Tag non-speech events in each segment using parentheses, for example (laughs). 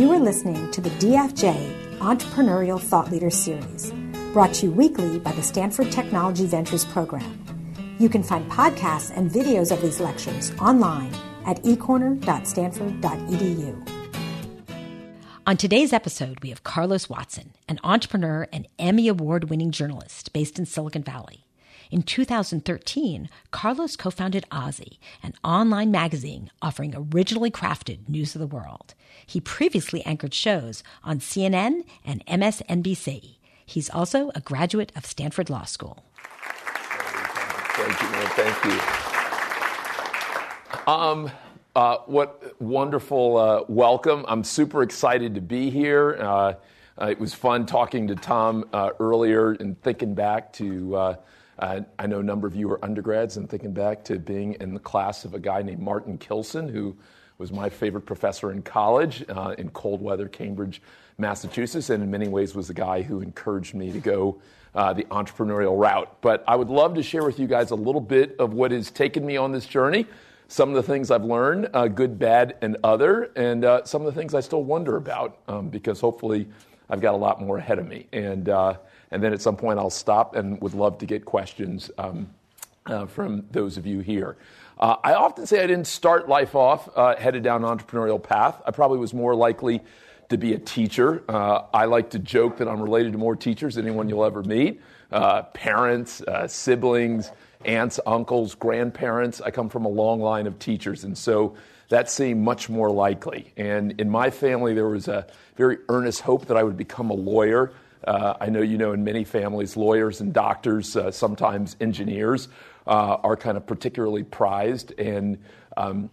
You are listening to the DFJ Entrepreneurial Thought Leader Series, brought to you weekly by the Stanford Technology Ventures Program. You can find podcasts and videos of these lectures online at ecorner.stanford.edu. On today's episode, we have Carlos Watson, an entrepreneur and Emmy Award winning journalist based in Silicon Valley. In 2013, Carlos co founded OZY, an online magazine offering originally crafted news of the world. He previously anchored shows on CNN and MSNBC. He's also a graduate of Stanford Law School. Thank you, man. Thank you. Um, uh, what wonderful uh, welcome. I'm super excited to be here. Uh, uh it was fun talking to Tom uh, earlier and thinking back to uh, I know a number of you are undergrads and thinking back to being in the class of a guy named Martin Kilson, who was my favorite professor in college uh, in cold weather Cambridge, Massachusetts, and in many ways was the guy who encouraged me to go uh, the entrepreneurial route. But I would love to share with you guys a little bit of what has taken me on this journey, some of the things I've learned, uh, good, bad, and other, and uh, some of the things I still wonder about, um, because hopefully I've got a lot more ahead of me. And uh, and then at some point, I'll stop and would love to get questions um, uh, from those of you here. Uh, I often say I didn't start life off uh, headed down an entrepreneurial path. I probably was more likely to be a teacher. Uh, I like to joke that I'm related to more teachers than anyone you'll ever meet uh, parents, uh, siblings, aunts, uncles, grandparents. I come from a long line of teachers. And so that seemed much more likely. And in my family, there was a very earnest hope that I would become a lawyer. Uh, I know you know in many families, lawyers and doctors, uh, sometimes engineers, uh, are kind of particularly prized. And um,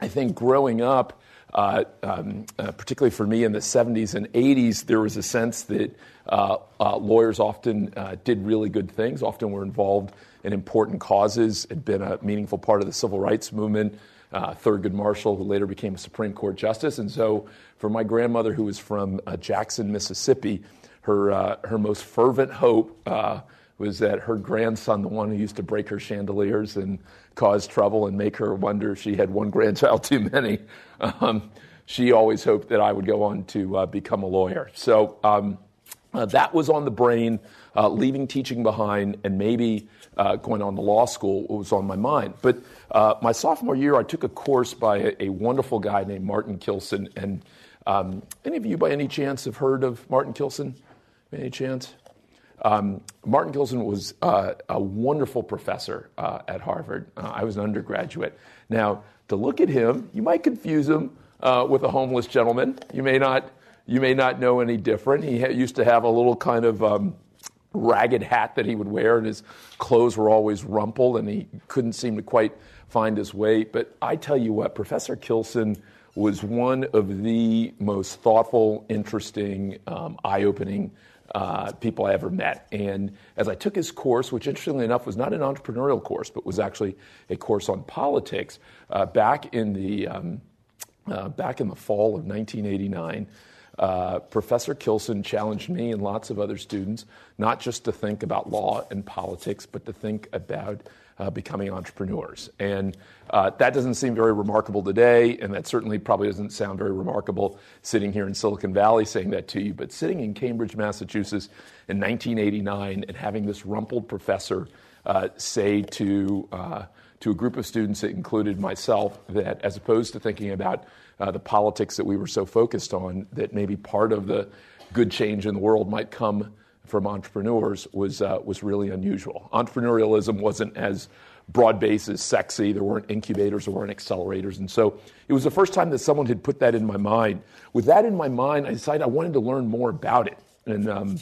I think growing up, uh, um, uh, particularly for me in the 70s and 80s, there was a sense that uh, lawyers often did really good things, often were involved in important causes, had been a meaningful part of the civil rights movement. Thurgood Marshall, who later became a Supreme Court justice. And so, for my grandmother, who was from Jackson, Mississippi, her, uh, her most fervent hope uh, was that her grandson, the one who used to break her chandeliers and cause trouble and make her wonder if she had one grandchild too many, um, she always hoped that I would go on to uh, become a lawyer. So um, uh, that was on the brain, uh, leaving teaching behind and maybe uh, going on to law school was on my mind. But my sophomore year, I took a course by a, a wonderful guy named Martin Kilson. And um, any of you, by any chance, have heard of Martin Kilson? Any chance? Um, Martin Kilson was uh, a wonderful professor uh, at Harvard. Uh, I was an undergraduate. Now, to look at him, you might confuse him uh, with a homeless gentleman. You may not, you may not know any different. He ha- used to have a little kind of um, ragged hat that he would wear, and his clothes were always rumpled, and he couldn't seem to quite find his way. But I tell you what, Professor Kilson was one of the most thoughtful, interesting, um, eye opening uh, people I ever met. And as I took his course, which interestingly enough was not an entrepreneurial course, but was actually a course on politics, uh, back in the um, uh, back in the fall of 1989. Uh, Professor Kilson challenged me and lots of other students not just to think about law and politics, but to think about uh, becoming entrepreneurs. And uh, that doesn't seem very remarkable today, and that certainly probably doesn't sound very remarkable sitting here in Silicon Valley saying that to you. But sitting in Cambridge, Massachusetts in 1989 and having this rumpled professor uh, say to, uh, to a group of students that included myself that as opposed to thinking about uh, the politics that we were so focused on, that maybe part of the good change in the world might come from entrepreneurs was, uh, was really unusual. Entrepreneurialism wasn't as broad based as sexy. There weren't incubators, there weren't accelerators. And so it was the first time that someone had put that in my mind. With that in my mind, I decided I wanted to learn more about it. And um,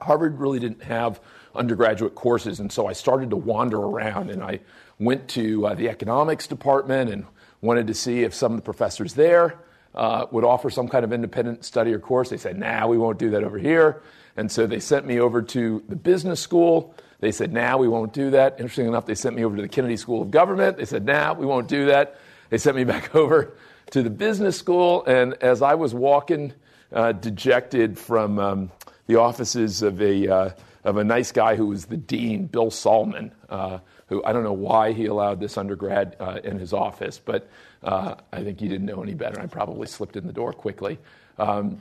Harvard really didn't have undergraduate courses. And so I started to wander around and I went to uh, the economics department and wanted to see if some of the professors there uh, would offer some kind of independent study or course. They said, nah, we won't do that over here. And so they sent me over to the business school. They said, nah, we won't do that. Interesting enough, they sent me over to the Kennedy School of Government. They said, nah, we won't do that. They sent me (laughs) back over to the business school. And as I was walking uh, dejected from um, the offices of a, uh, of a nice guy who was the dean, Bill Sahlman, uh, who I don't know why he allowed this undergrad uh, in his office, but Uh, I think he didn't know any better. I probably slipped in the door quickly. Um,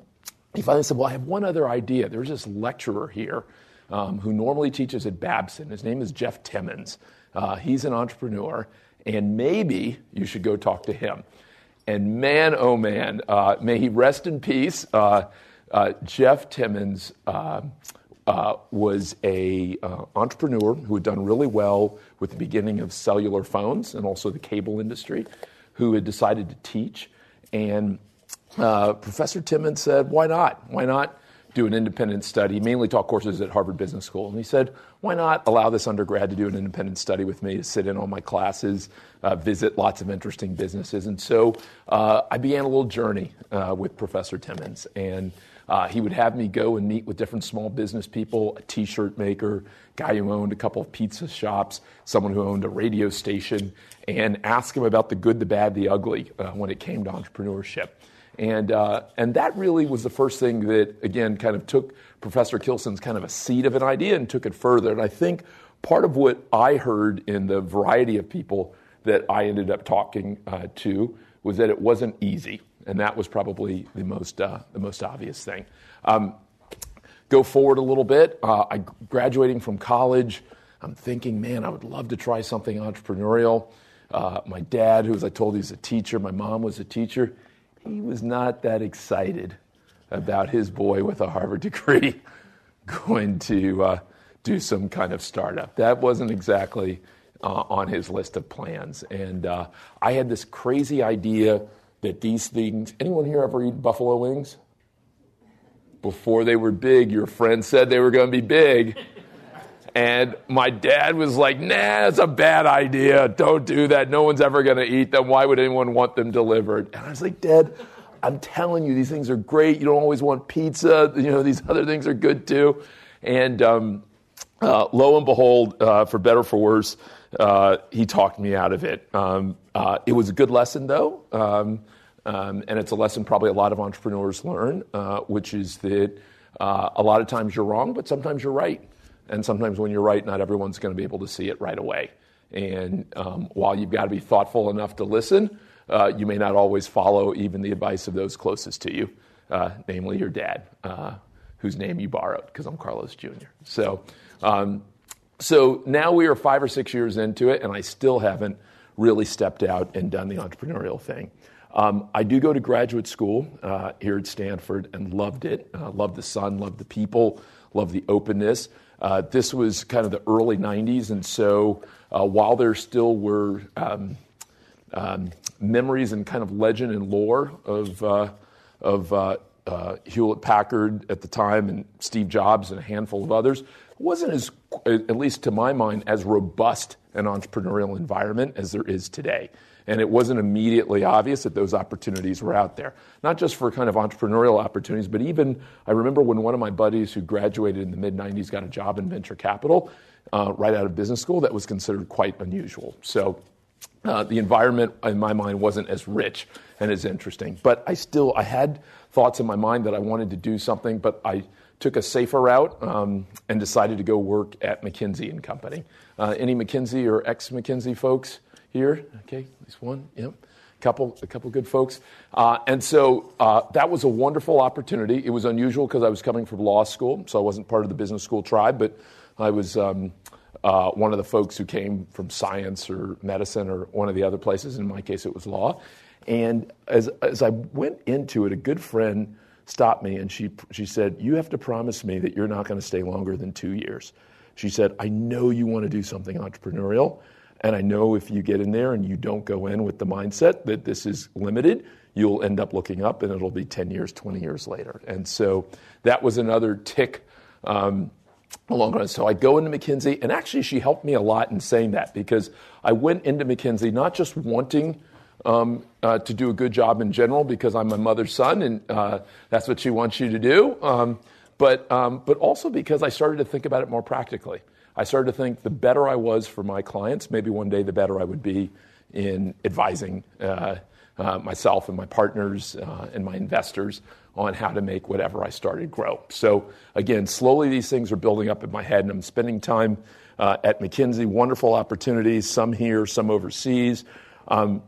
he finally said, Well, I have one other idea. There's this lecturer here um, who normally teaches at Babson. His name is Jeff Timmons. Uh, he's an entrepreneur, and maybe you should go talk to him. And man, oh man, uh, may he rest in peace. Uh, uh Jeff Timmons uh, uh, was a entrepreneur who had done really well with the beginning of cellular phones and also the cable industry, who had decided to teach. And Professor Timmons said, "Why not? Why not?" do an independent study. He mainly taught courses at Harvard Business School. And he said, why not allow this undergrad to do an independent study with me, to sit in on my classes, uh, visit lots of interesting businesses? And so uh, I began a little journey uh, with Professor Timmons. And uh, he would have me go and meet with different small business people, a t shirt maker, guy who owned a couple of pizza shops, someone who owned a radio station, and ask him about the good, the bad, the ugly uh, when it came to entrepreneurship. And, uh, and that really was the first thing that, again, kind of took Professor Kilson's kind of a seed of an idea and took it further. And I think part of what I heard in the variety of people that I ended up talking uh, to was that it wasn't easy. And that was probably the most, uh, the most obvious thing. Um, go forward a little bit. Uh, I graduating from college. I'm thinking, man, I would love to try something entrepreneurial. Uh, my dad, who, as I told you, is a teacher, my mom was a teacher he was not that excited about his boy with a Harvard degree (laughs) going to uh, do some kind of startup. That wasn't exactly uh, on his list of plans. And uh, I had this crazy idea that these things anyone here ever eat buffalo wings? Before they were big, your friend said they were going to be big. And my dad was like, nah, it's a bad idea. Don't do that. No one's ever going to eat them. Why would anyone want them delivered? And I was like, Dad, I'm telling you, these things are great. You don't always want pizza. You know, these other things are good too. And um, uh, lo and behold, uh, for better or for worse, uh, he talked me out of it. Um, uh, it was a good lesson, though. Um, um, and it's a lesson probably a lot of entrepreneurs learn, uh, which is that uh, a lot of times you're wrong, but sometimes you're right. And sometimes when you're right, not everyone's going to be able to see it right away. And um, while you've got to be thoughtful enough to listen, uh, you may not always follow even the advice of those closest to you, namely your dad, whose name you borrowed, because I'm Carlos Jr. So, um, so now we are five or six years into it, and I still haven't really stepped out and done the entrepreneurial thing. Um, I do go to graduate school uh, here at Stanford and loved it. Uh, loved the sun, loved the people, loved the openness. Uh, this was kind of the early 90s, and so uh, while there still were um, um, memories and kind of legend and lore of, uh, of uh, Hewlett Packard at the time and Steve Jobs and a handful of others, wasn't as, at least to my mind, as robust an entrepreneurial environment as there is today. And it wasn't immediately obvious that those opportunities were out there. Not just for kind of entrepreneurial opportunities, but even I remember when one of my buddies who graduated in the mid 90s got a job in venture capital uh, right out of business school that was considered quite unusual. So uh, the environment in my mind wasn't as rich and as interesting. But I still I had thoughts in my mind that I wanted to do something, but I took a safer route um, and decided to go work at McKinsey and Company. Uh, any McKinsey or ex McKinsey folks? here. Okay, at least one. Yep. A couple, a couple good folks. Uh, and so uh, that was a wonderful opportunity. It was unusual because I was coming from law school, so I wasn't part of the business school tribe, but I was um, uh, one of the folks who came from science or medicine or one of the other places. In my case, it was law. And as, as I went into it, a good friend stopped me and she, she said, You have to promise me that you're not going to stay longer than two years. She said, I know you want to do something entrepreneurial. And I know if you get in there and you don't go in with the mindset that this is limited, you'll end up looking up and it'll be 10 years, 20 years later. And so that was another tick um, along the So I go into McKinsey, and actually she helped me a lot in saying that because I went into McKinsey not just wanting um, uh, to do a good job in general because I'm my mother's son and uh, that's what she wants you to do, um, but, um, but also because I started to think about it more practically. I started to think the better I was for my clients, maybe one day the better I would be in advising uh, uh, myself and my partners uh, and my investors on how to make whatever I started grow. So, again, slowly these things are building up in my head, and I'm spending time uh, at McKinsey, wonderful opportunities, some here, some overseas. Um,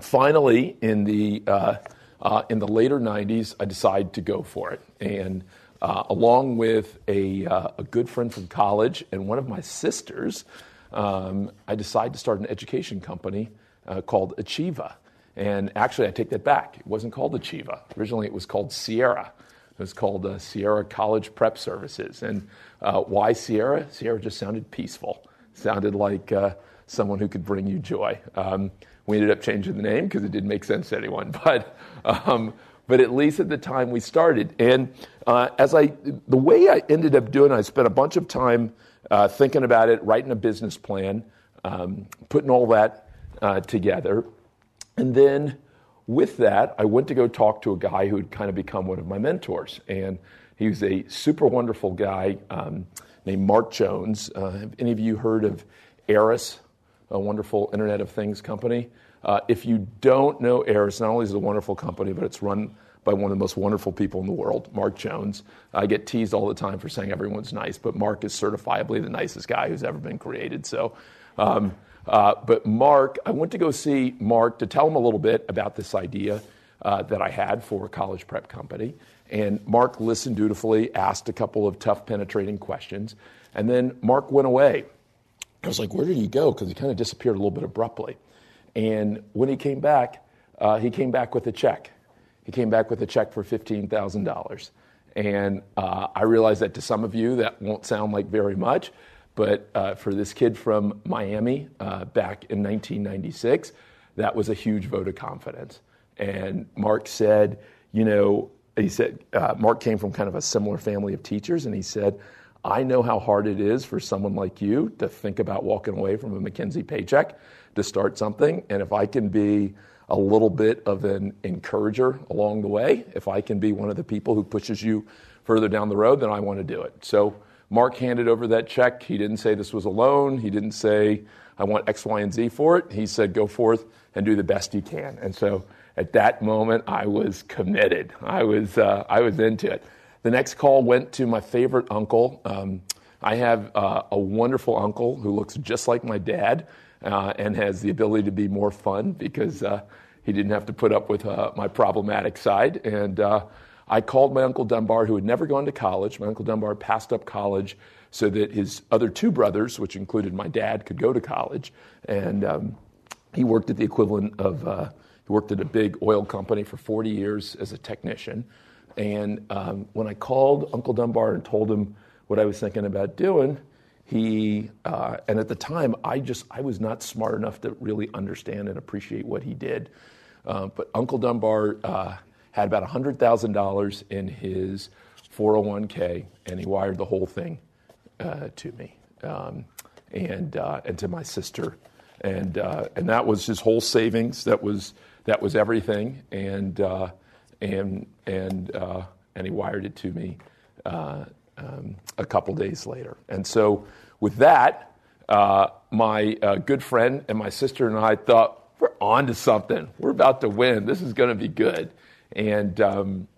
finally, in the uh, uh, in the later 90s, I decided to go for it. And uh, along with a, uh, a good friend from college and one of my sisters, um, I decided to start an education company uh, called Achieva. And actually, I take that back. It wasn't called Achieva. Originally, it was called Sierra. It was called uh, Sierra College Prep Services. And uh, why Sierra? Sierra just sounded peaceful, sounded like someone who could bring you joy. Um, we ended up changing the name because it didn't make sense to anyone. (laughs) But, um, but at least at the time we started. And uh, as I, the way I ended up doing, it, I spent a bunch of time uh, thinking about it, writing a business plan, um, putting all that uh, together. And then with that, I went to go talk to a guy who had kind of become one of my mentors. And he was a super wonderful guy um, named Mark Jones. Uh, have any of you heard of Aeris? A wonderful Internet of Things company. Uh, if you don't know Aeris, not only is it a wonderful company, but it's run by one of the most wonderful people in the world, Mark Jones. I get teased all the time for saying everyone's nice, but Mark is certifiably the nicest guy who's ever been created. So, um, uh, but Mark, I went to go see Mark to tell him a little bit about this idea uh, that I had for a college prep company. And Mark listened dutifully, asked a couple of tough, penetrating questions, and then Mark went away. I was like, where did he go? Because he kind of disappeared a little bit abruptly. And when he came back, uh, he came back with a check. He came back with a check for $15,000. And uh, I realize that to some of you, that won't sound like very much. But uh, for this kid from Miami uh, back in 1996, that was a huge vote of confidence. And Mark said, you know, he said, uh, Mark came from kind of a similar family of teachers, and he said, I know how hard it is for someone like you to think about walking away from a McKinsey paycheck to start something. And if I can be a little bit of an encourager along the way, if I can be one of the people who pushes you further down the road, then I want to do it. So Mark handed over that check. He didn't say this was a loan. He didn't say, I want X, Y, and Z for it. He said, go forth and do the best you can. And so at that moment, I was committed. I was, uh, I was into it. The next call went to my favorite uncle. Um, I have uh, a wonderful uncle who looks just like my dad uh, and has the ability to be more fun because uh, he didn't have to put up with uh, my problematic side. And uh, I called my Uncle Dunbar, who had never gone to college. My Uncle Dunbar passed up college so that his other two brothers, which included my dad, could go to college. And um, he worked at the equivalent of, uh, he worked at a big oil company for 40 years as a technician. And um, when I called Uncle Dunbar and told him what I was thinking about doing, he uh, and at the time I just I was not smart enough to really understand and appreciate what he did. Uh, but Uncle Dunbar uh, had about hundred thousand dollars in his 401k, and he wired the whole thing uh, to me um, and uh, and to my sister, and uh, and that was his whole savings. That was that was everything, and and and uh, and he wired it to me uh, um, a couple days later. And so, with that, uh, my uh, good friend and my sister and I thought we're on to something. We're about to win. This is going to be good. And um,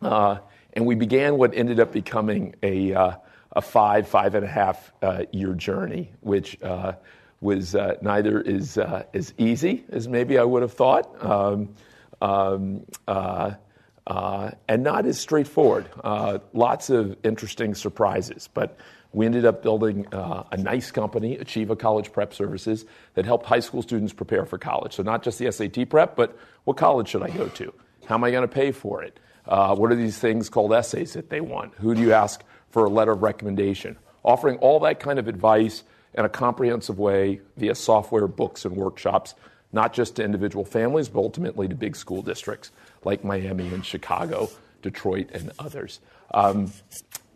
uh, and we began what ended up becoming a uh, a five five and a half year journey, which was neither as as easy as maybe I would have thought. Um, um, uh, uh, and not as straightforward. Uh, lots of interesting surprises, but we ended up building uh, a nice company, Achieva College Prep Services, that helped high school students prepare for college. So not just the SAT prep, but what college should I go to? How am I going to pay for it? Uh, what are these things called essays that they want? Who do you ask for a letter of recommendation? Offering all that kind of advice in a comprehensive way via software, books, and workshops not just to individual families, but ultimately to big school districts like Miami and Chicago, Detroit, and others. Um,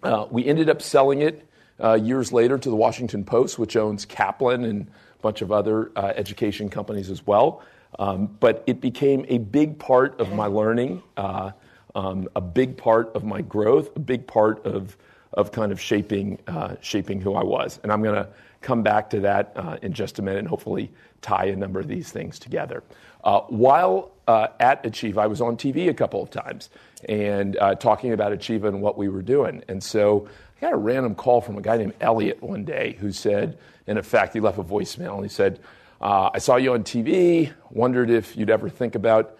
uh, we ended up selling it uh, years later to the Washington Post, which owns Kaplan and a bunch of other uh, education companies as well. Um, but it became a big part of my learning, uh, um, a big part of my growth, a big part of, of kind of shaping, uh, shaping who I was. And I'm going to come back to that uh, in just a minute and hopefully tie a number of these things together. Uh, while uh, at Achieve, I was on TV a couple of times and uh, talking about Achieva and what we were doing. And so I got a random call from a guy named Elliot one day who said, in effect, he left a voicemail and he said, uh, I saw you on TV, wondered if you'd ever think about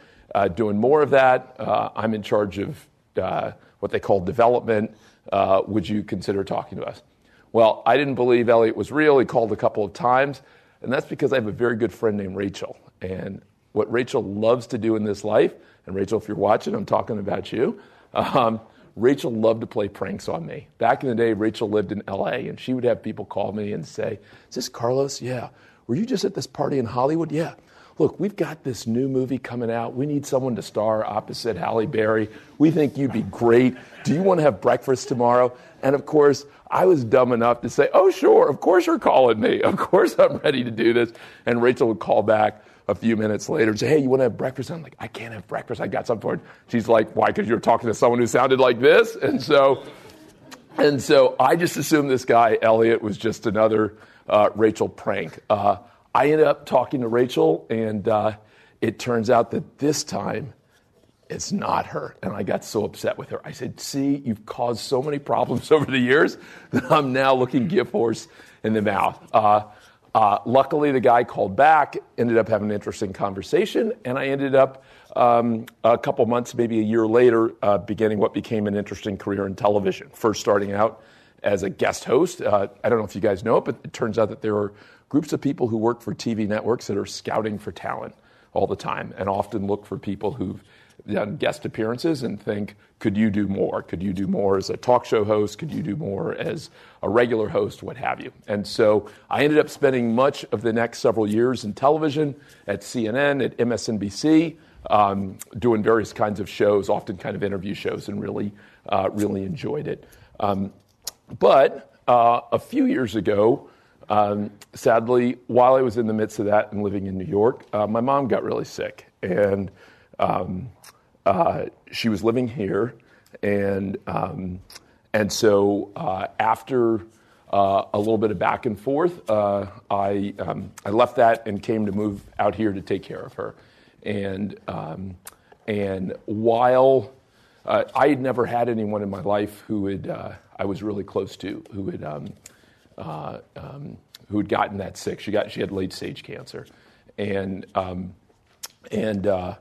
doing more of that. I'm in charge of what they call development. Uh, would you consider talking to us? Well, I didn't believe Elliot was real. He called a couple of times, and that's because I have a very good friend named Rachel. And what Rachel loves to do in this life, and Rachel, if you're watching, I'm talking about you. Um, Rachel loved to play pranks on me. Back in the day, Rachel lived in LA, and she would have people call me and say, Is this Carlos? Yeah. Were you just at this party in Hollywood? Yeah. Look, we've got this new movie coming out. We need someone to star opposite Halle Berry. We think you'd be great. Do you want to have breakfast tomorrow? And of course, I was dumb enough to say, Oh, sure, of course you're calling me. Of course I'm ready to do this. And Rachel would call back a few minutes later and say, Hey, you want to have breakfast? I'm like, I can't have breakfast. I got something for it. She's like, Why? Because you're talking to someone who sounded like this? And so, and so I just assumed this guy, Elliot, was just another uh, Rachel prank. Uh, I ended up talking to Rachel, and uh, it turns out that this time it's not her. And I got so upset with her. I said, See, you've caused so many problems (laughs) over the years that I'm now looking gift horse in the mouth. Uh, uh, luckily, the guy called back, ended up having an interesting conversation, and I ended up um, a couple months, maybe a year later, uh, beginning what became an interesting career in television. First, starting out as a guest host. Uh, I don't know if you guys know it, but it turns out that there are groups of people who work for TV networks that are scouting for talent all the time and often look for people who've done guest appearances and think, could you do more? Could you do more as a talk show host? Could you do more as a regular host? What have you? And so I ended up spending much of the next several years in television at CNN, at MSNBC, um, doing various kinds of shows, often kind of interview shows, and really, uh, really enjoyed it. Um, but uh, a few years ago, um, sadly, while I was in the midst of that and living in New York, uh, my mom got really sick. And um, uh, she was living here, and um, and so uh, after uh, a little bit of back and forth, uh, I um, I left that and came to move out here to take care of her, and um, and while I had never had anyone in my life who had I was really close to who had um, um, who had gotten that sick. She got she had late stage cancer, and and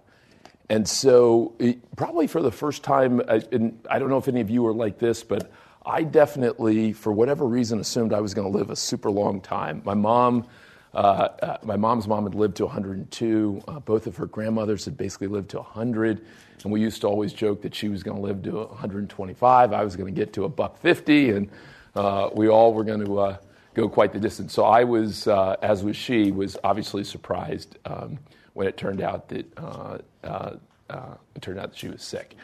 and so, it, probably for the first time, and I don't know if any of you are like this, but I definitely, for whatever reason, assumed I was going to live a super long time. My mom, uh, uh, my mom's mom had lived to 102. Uh, both of her grandmothers had basically lived to 100, and we used to always joke that she was going to live to 125. I was going to get to a buck 50, and uh, we all were going to uh, go quite the distance. So I was, uh, as was she, was obviously surprised. Um, when it turned out that uh, uh, uh, it turned out that she was sick,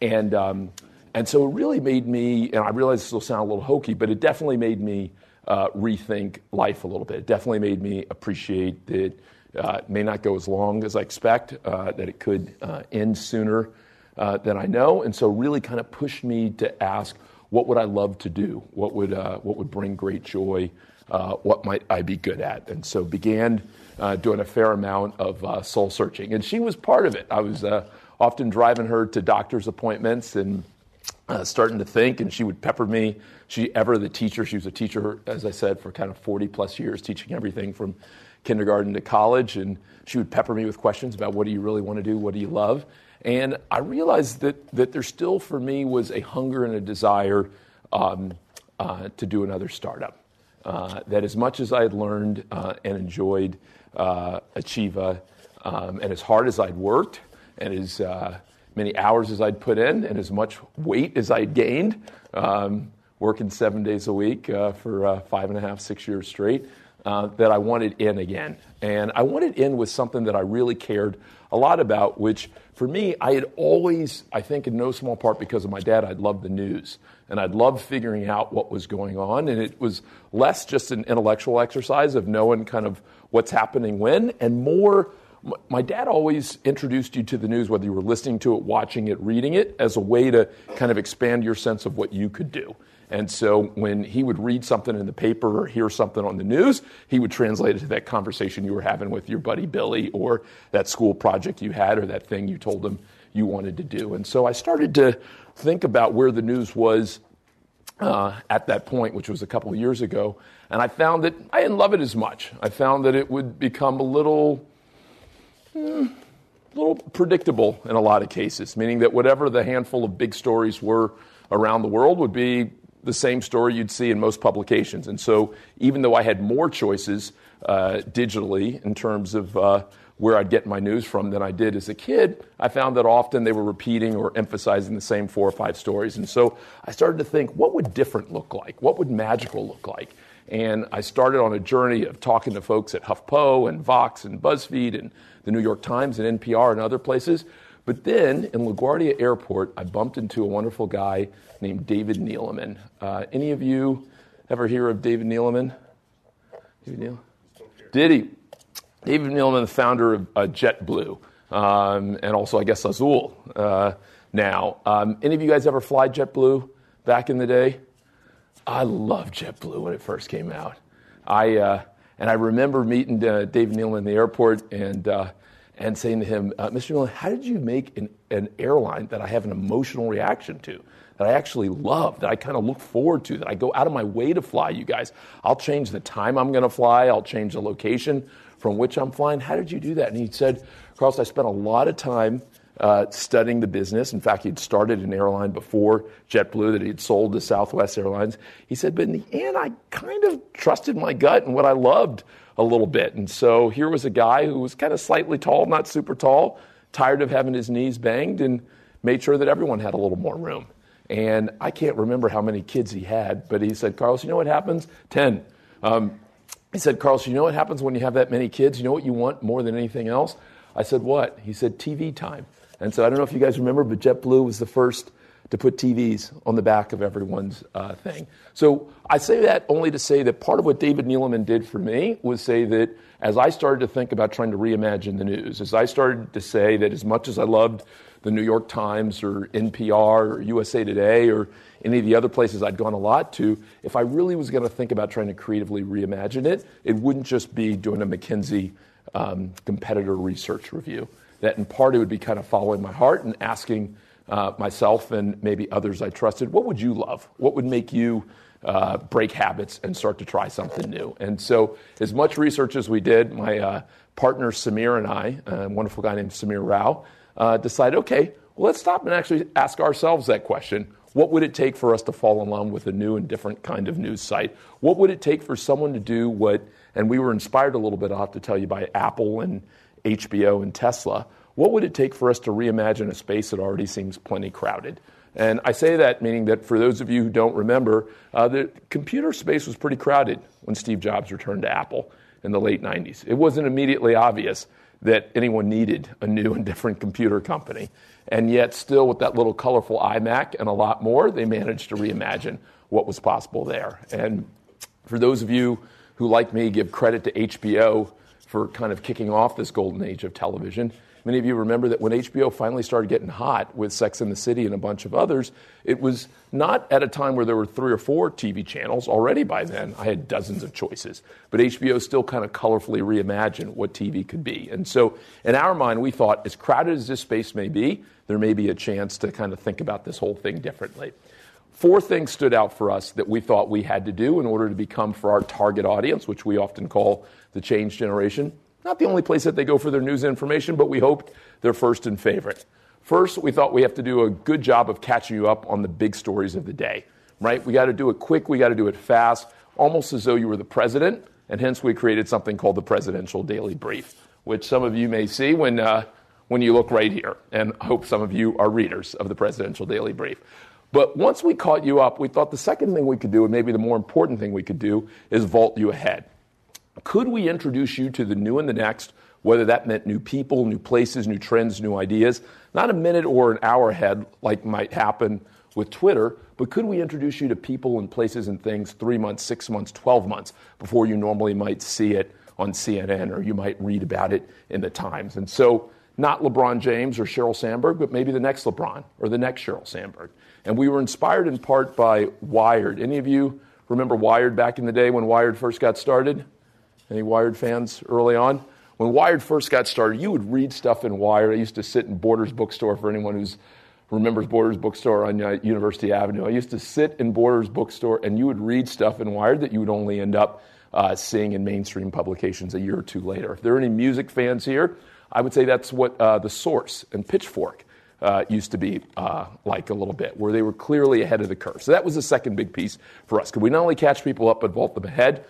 and um, and so it really made me. And I realize this will sound a little hokey, but it definitely made me uh, rethink life a little bit. It definitely made me appreciate that uh, it may not go as long as I expect, uh, that it could end sooner than I know, and so really kind of pushed me to ask, what would I love to do? What would what would bring great joy? what might I be good at? And so began uh, doing a fair amount of uh, soul searching. And she was part of it. I was uh, often driving her to doctor's appointments and uh, starting to think, and she would pepper me. She ever the teacher. She was a teacher, as I said, for kind of 40 plus years, teaching everything from kindergarten to college. And she would pepper me with questions about what do you really want to do? What do you love? And I realized that, that there still, for me, was a hunger and a desire um, uh, to do another startup. Uh, that as much as I had learned uh, and enjoyed uh, Achieva, um, and as hard as I'd worked, and as uh, many hours as I'd put in, and as much weight as I'd gained, um, working seven days a week uh, for uh, five and a half, six years straight, uh, that I wanted in again. And I wanted in with something that I really cared a lot about, which for me, I had always, I think in no small part because of my dad, I'd loved the news. And I'd loved figuring out what was going on. And it was less just an intellectual exercise of knowing kind of what's happening when, and more. My dad always introduced you to the news, whether you were listening to it, watching it, reading it, as a way to kind of expand your sense of what you could do. And so when he would read something in the paper or hear something on the news, he would translate it to that conversation you were having with your buddy Billy or that school project you had or that thing you told him you wanted to do. And so I started to think about where the news was uh, at that point, which was a couple of years ago. And I found that I didn't love it as much. I found that it would become a little, hmm, a little predictable in a lot of cases, meaning that whatever the handful of big stories were around the world would be the same story you'd see in most publications. And so, even though I had more choices uh, digitally in terms of uh, where I'd get my news from than I did as a kid, I found that often they were repeating or emphasizing the same four or five stories. And so I started to think, what would different look like? What would magical look like? And I started on a journey of talking to folks at HuffPo and Vox and BuzzFeed and the New York Times and NPR and other places. But then in LaGuardia Airport, I bumped into a wonderful guy named David Neeleman. Uh, any of you ever hear of David Neeleman? David Neeleman? Did he? David Neeleman, the founder of uh, JetBlue, um, and also, I guess, Azul uh, now. Um, any of you guys ever fly JetBlue back in the day? I loved JetBlue when it first came out. I, uh, and I remember meeting uh, David Neeleman in the airport and, uh, and saying to him, uh, Mr. Neeleman, how did you make an, an airline that I have an emotional reaction to? that I actually love, that I kind of look forward to, that I go out of my way to fly you guys. I'll change the time I'm going to fly, I'll change the location from which I'm flying. How did you do that? And he said, Carlos, I spent a lot of time uh, studying the business. In fact, he'd started an airline before JetBlue that he'd sold to Southwest Airlines. He said, but in the end, I kind of trusted my gut and what I loved a little bit. And so here was a guy who was kind of slightly tall, not super tall, tired of having his knees banged, and made sure that everyone had a little more room. And I can't remember how many kids he had, but he said, Carlos, you know what happens? 10. Um, he said, Carlos, you know what happens when you have that many kids? You know what you want more than anything else? I said, What? He said, TV time. And so I don't know if you guys remember, but JetBlue was the first to put TVs on the back of everyone's uh, thing. So I say that only to say that part of what David Neeleman did for me was say that as I started to think about trying to reimagine the news, as I started to say that as much as I loved the New York Times or NPR or USA Today or any of the other places I'd gone a lot to, if I really was going to think about trying to creatively reimagine it, it wouldn't just be doing a McKinsey um, competitor research review. That in part it would be kind of following my heart and asking uh, myself and maybe others I trusted, what would you love? What would make you uh, break habits and start to try something new? And so, as much research as we did, my uh, partner Samir and I, a wonderful guy named Samir Rao, uh, decided, okay, well, let's stop and actually ask ourselves that question. What would it take for us to fall in love with a new and different kind of news site? What would it take for someone to do what, and we were inspired a little bit, I'll have to tell you, by Apple and HBO and Tesla. What would it take for us to reimagine a space that already seems plenty crowded? And I say that meaning that for those of you who don't remember, uh, the computer space was pretty crowded when Steve Jobs returned to Apple in the late 90s. It wasn't immediately obvious that anyone needed a new and different computer company. And yet, still, with that little colorful iMac and a lot more, they managed to reimagine what was possible there. And for those of you who, like me, give credit to HBO for kind of kicking off this golden age of television, Many of you remember that when HBO finally started getting hot with Sex and the City and a bunch of others, it was not at a time where there were three or four TV channels. Already by then, I had dozens of choices. But HBO still kind of colorfully reimagined what TV could be. And so, in our mind, we thought, as crowded as this space may be, there may be a chance to kind of think about this whole thing differently. Four things stood out for us that we thought we had to do in order to become, for our target audience, which we often call the change generation, not the only place that they go for their news information, but we hoped they're first and favorite. First, we thought we have to do a good job of catching you up on the big stories of the day, right? We got to do it quick, we got to do it fast, almost as though you were the president, and hence we created something called the Presidential Daily Brief, which some of you may see when, uh, when you look right here, and I hope some of you are readers of the Presidential Daily Brief. But once we caught you up, we thought the second thing we could do, and maybe the more important thing we could do, is vault you ahead. Could we introduce you to the new and the next, whether that meant new people, new places, new trends, new ideas? Not a minute or an hour ahead, like might happen with Twitter, but could we introduce you to people and places and things three months, six months, 12 months before you normally might see it on CNN or you might read about it in the Times? And so, not LeBron James or Sheryl Sandberg, but maybe the next LeBron or the next Sheryl Sandberg. And we were inspired in part by Wired. Any of you remember Wired back in the day when Wired first got started? Any Wired fans early on? When Wired first got started, you would read stuff in Wired. I used to sit in Borders bookstore for anyone who's remembers Borders Bookstore on uh, University Avenue. I used to sit in Borders Bookstore, and you would read stuff in Wired that you would only end up uh, seeing in mainstream publications a year or two later. If there are any music fans here, I would say that's what uh, The Source and Pitchfork uh, used to be uh, like a little bit, where they were clearly ahead of the curve. So that was the second big piece for us. Could we not only catch people up, but vault them ahead?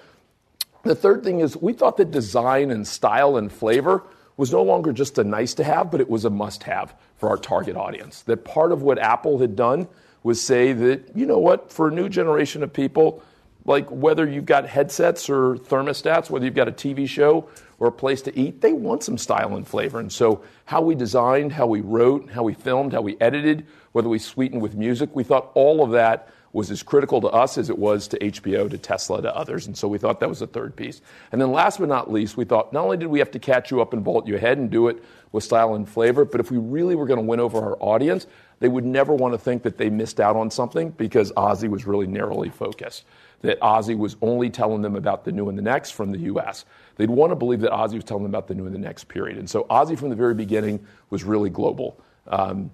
The third thing is we thought that design and style and flavor was no longer just a nice to have, but it was a must have for our target audience. That part of what Apple had done was say that, you know what, for a new generation of people, like whether you've got headsets or thermostats, whether you've got a TV show or a place to eat, they want some style and flavor. And so, how we designed, how we wrote, how we filmed, how we edited, whether we sweetened with music, we thought all of that was as critical to us as it was to HBO, to Tesla, to others. And so we thought that was the third piece. And then last but not least, we thought not only did we have to catch you up and bolt you ahead and do it with style and flavor, but if we really were going to win over our audience, they would never want to think that they missed out on something because OZY was really narrowly focused. That OZY was only telling them about the new and the next from the US. They'd want to believe that OZY was telling them about the new and the next period. And so OZY from the very beginning was really global. Um,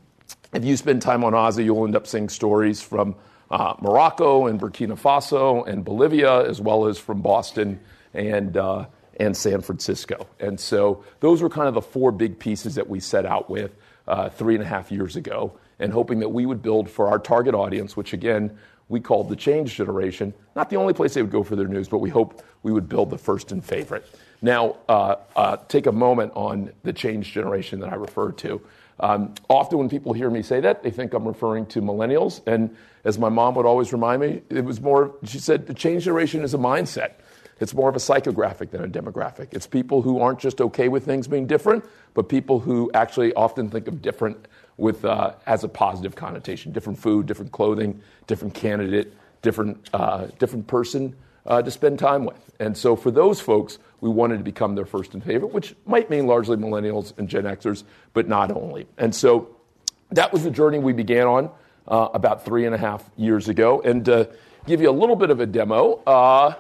if you spend time on OZY, you'll end up seeing stories from uh, Morocco and Burkina Faso and Bolivia, as well as from Boston and, uh, and San Francisco. And so those were kind of the four big pieces that we set out with uh, three and a half years ago, and hoping that we would build for our target audience, which again, we called the change generation. Not the only place they would go for their news, but we hope we would build the first and favorite. Now, uh, uh, take a moment on the change generation that I referred to. Um, often when people hear me say that, they think I'm referring to millennials. And as my mom would always remind me, it was more, she said, the change generation is a mindset. It's more of a psychographic than a demographic. It's people who aren't just okay with things being different, but people who actually often think of different with, uh, as a positive connotation different food, different clothing, different candidate, different, uh, different person uh, to spend time with. And so for those folks, we wanted to become their first and favorite, which might mean largely millennials and Gen Xers, but not only. And so that was the journey we began on uh, about three and a half years ago. And to give you a little bit of a demo, uh,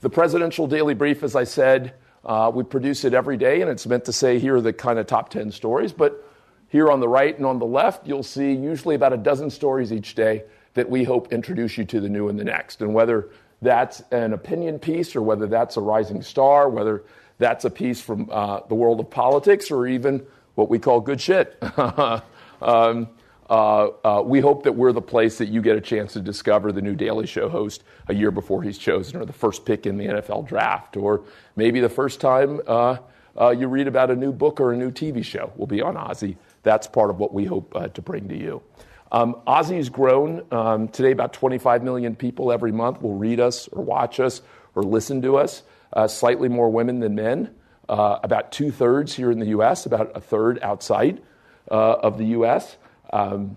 the Presidential Daily Brief, as I said, uh, we produce it every day, and it's meant to say here are the kind of top 10 stories. But here on the right and on the left, you'll see usually about a dozen stories each day that we hope introduce you to the new and the next. And whether that's an opinion piece or whether that's a rising star, whether that's a piece from uh, the world of politics or even what we call good shit. (laughs) um, uh, uh, we hope that we're the place that you get a chance to discover the new Daily Show host a year before he's chosen, or the first pick in the NFL draft, or maybe the first time uh, uh, you read about a new book or a new TV show will be on OZY. That's part of what we hope uh, to bring to you. Um, OZY's grown. Um, today, about 25 million people every month will read us or watch us or listen to us. Uh, slightly more women than men. Uh, about two thirds here in the U.S., about a third outside uh, of the U.S. Um,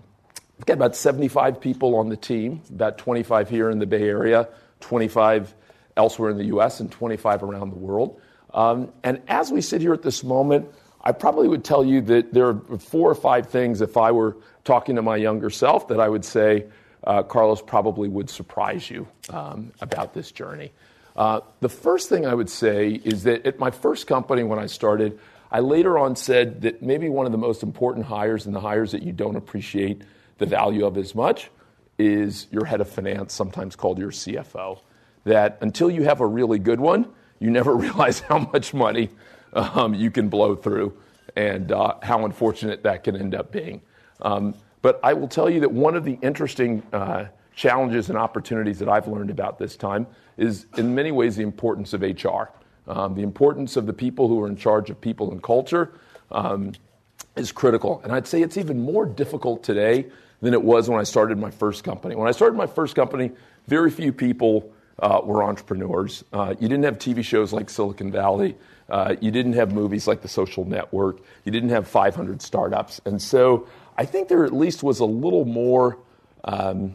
we've got about 75 people on the team, about 25 here in the Bay Area, 25 elsewhere in the U.S., and 25 around the world. And as we sit here at this moment, I probably would tell you that there are four or five things if I were talking to my younger self that I would say, uh, Carlos probably would surprise you um, about this journey. Uh, the first thing I would say is that at my first company, when I started, I later on said that maybe one of the most important hires and the hires that you don't appreciate the value of as much is your head of finance, sometimes called your CFO. That until you have a really good one, you never (laughs) realize how much money um, you can blow through and uh, how unfortunate that can end up being. Um, but I will tell you that one of the interesting uh, challenges and opportunities that I've learned about this time is, in many ways, the importance of HR. Um, the importance of the people who are in charge of people and culture um, is critical. And I'd say it's even more difficult today than it was when I started my first company. When I started my first company, very few people uh, were entrepreneurs. Uh, you didn't have TV shows like Silicon Valley. Uh, you didn't have movies like The Social Network. You didn't have 500 startups. And so I think there at least was a little more, um,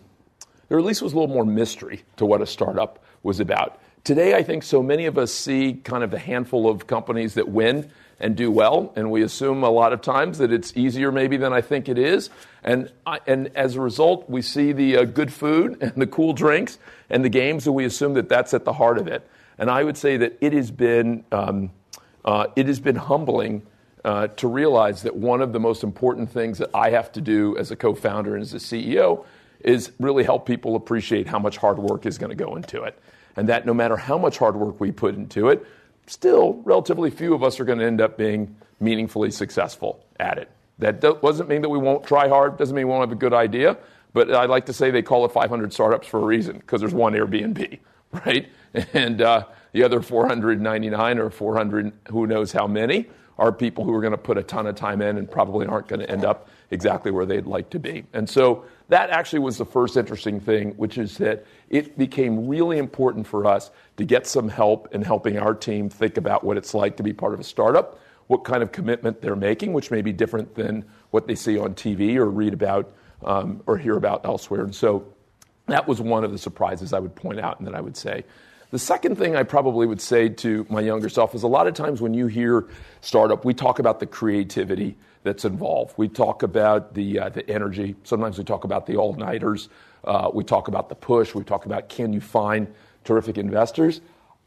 there at least was a little more mystery to what a startup was about. Today, I think so many of us see kind of a handful of companies that win and do well, and we assume a lot of times that it's easier maybe than I think it is. And, I, and as a result, we see the uh, good food (laughs) and the cool drinks and the games, and we assume that that's at the heart of it. And I would say that it has been, um, uh, it has been humbling uh, to realize that one of the most important things that I have to do as a co founder and as a CEO is really help people appreciate how much hard work is going to go into it. And that no matter how much hard work we put into it, still relatively few of us are going to end up being meaningfully successful at it. That doesn't mean that we won't try hard, doesn't mean we won't have a good idea, but I like to say they call it 500 startups for a reason because there's one Airbnb, (laughs) right? And uh, the other 499 or 400, who knows how many, are people who are going to put a ton of time in and probably aren't going to end up exactly where they'd like to be. And so that actually was the first interesting thing, which is that it became really important for us to get some help in helping our team think about what it's like to be part of a startup, what kind of commitment they're making, which may be different than what they see on TV or read about um, or hear about elsewhere. And so that was one of the surprises I would point out and that I would say. The second thing I probably would say to my younger self is a lot of times when you hear startup, we talk about the creativity that's involved. We talk about the, uh, the energy. Sometimes we talk about the all nighters. Uh, we talk about the push. We talk about can you find terrific investors.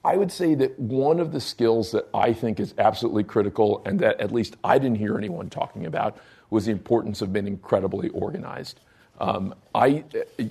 I would say that one of the skills that I think is absolutely critical and that at least I didn't hear anyone talking about was the importance of being incredibly organized. Um, I,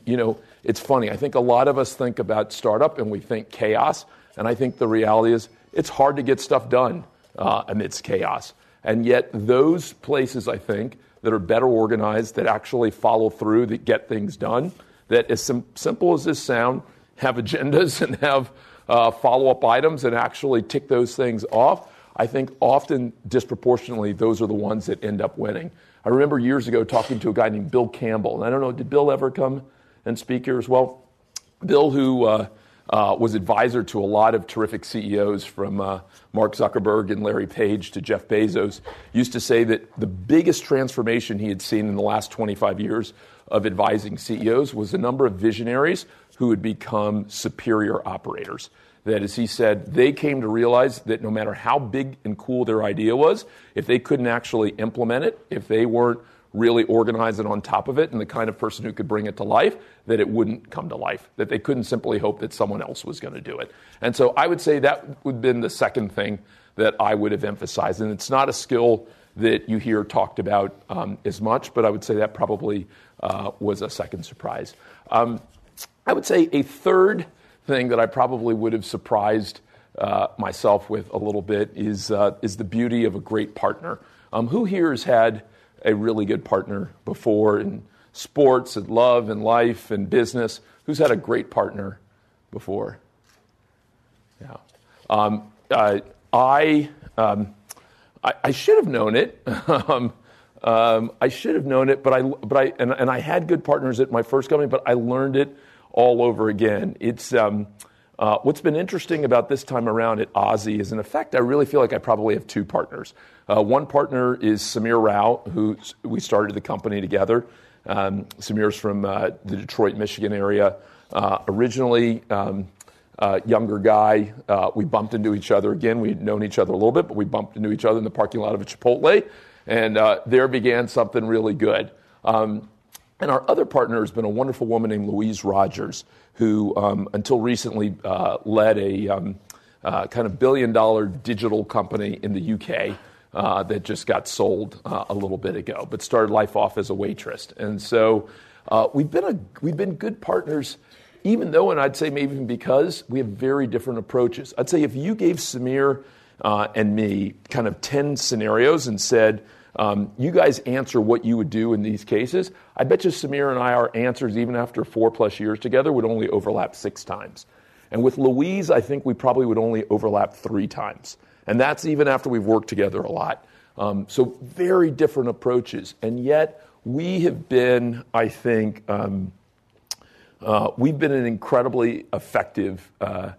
you know, it's funny. I think a lot of us think about startup and we think chaos, and I think the reality is it's hard to get stuff done uh, amidst chaos. And yet, those places, I think, that are better organized, that actually follow through, that get things done, that as sim- simple as this sound, have agendas (laughs) and have uh, follow up items and actually tick those things off, I think often disproportionately those are the ones that end up winning. I remember years ago talking to a guy named Bill Campbell, and I don't know, did Bill ever come and speak here as well? Bill, who uh, uh, was advisor to a lot of terrific CEOs from uh, Mark Zuckerberg and Larry Page to Jeff Bezos, used to say that the biggest transformation he had seen in the last 25 years of advising CEOs was the number of visionaries who had become superior operators. That, as he said, they came to realize that no matter how big and cool their idea was, if they couldn't actually implement it, if they weren't really organize it on top of it and the kind of person who could bring it to life, that it wouldn't come to life, that they couldn't simply hope that someone else was going to do it. And so I would say that would have been the second thing that I would have emphasized. And it's not a skill that you hear talked about um, as much, but I would say that probably uh, was a second surprise. Um, I would say a third thing that I probably would have surprised uh, myself with a little bit is, uh, is the beauty of a great partner. Um, who here has had a really good partner before in sports and love and life and business. Who's had a great partner before? Yeah. Um, uh, I, um, I, I, should have known it. (laughs) um, um, I should have known it, but I, but I, and, and, I had good partners at my first company, but I learned it all over again. It's, um, uh, what's been interesting about this time around at OZY is, in effect, I really feel like I probably have two partners. Uh, one partner is Samir Rao, who we started the company together. Um, Samir's from uh, the Detroit, Michigan area. Uh, originally, um, younger guy. Uh, we bumped into each other again. We'd known each other a little bit, but we bumped into each other in the parking lot of a Chipotle, and uh, there began something really good. Um, and our other partner has been a wonderful woman named Louise Rogers, who um, until recently uh, led a um, kind of billion dollar digital company in the UK uh, that just got sold uh, a little bit ago, but started life off as a waitress. And so uh, we've, been a, we've been good partners, even though, and I'd say maybe even because, we have very different approaches. I'd say if you gave Samir uh, and me kind of 10 scenarios and said, um, you guys answer what you would do in these cases. I bet you Samir and I, our answers, even after four plus years together, would only overlap six times. And with Louise, I think we probably would only overlap three times. And that's even after we've worked together a lot. Um, so, very different approaches. And yet, we have been, I think, um, uh, we've been an incredibly effective uh,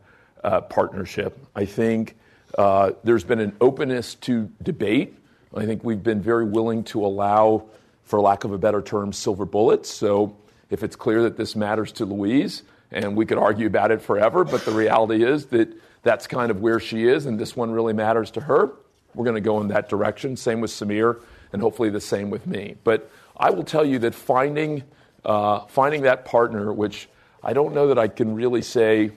uh, partnership. I think uh, there's been an openness to debate. I think we've been very willing to allow, for lack of a better term, silver bullets. So, if it's clear that this matters to Louise, and we could argue about it forever, but the reality is that that's kind of where she is, and this one really matters to her. We're going to go in that direction. Same with Samir, and hopefully the same with me. But I will tell you that finding, uh, finding that partner, which I don't know that I can really say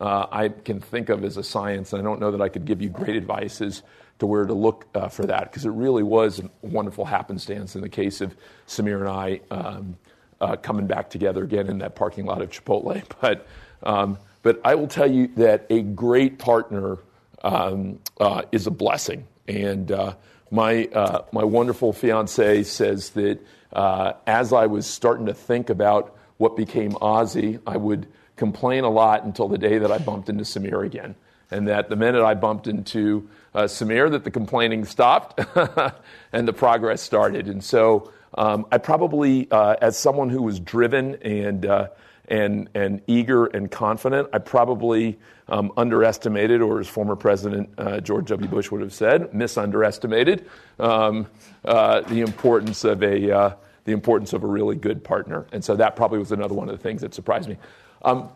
uh, I can think of as a science, and I don't know that I could give you great advice, is to where to look uh, for that because it really was a wonderful happenstance in the case of Samir and I um, uh, coming back together again in that parking lot of Chipotle. (laughs) But um, but I will tell you that a great partner um, uh, is a blessing, and uh, my uh, my wonderful fiance says that uh, as I was starting to think about what became OZY, I would complain a lot until the day that I bumped into Samir again and that the minute I bumped into uh, Samir, that the complaining stopped (laughs) and the progress started. And so um, I probably, uh, as someone who was driven and uh, and and eager and confident, I probably um, underestimated, or as former President uh, George W. Bush would have said, misunderestimated um, uh, the importance of a uh, the importance of a really good partner. And so that probably was another one of the things that surprised me. Um,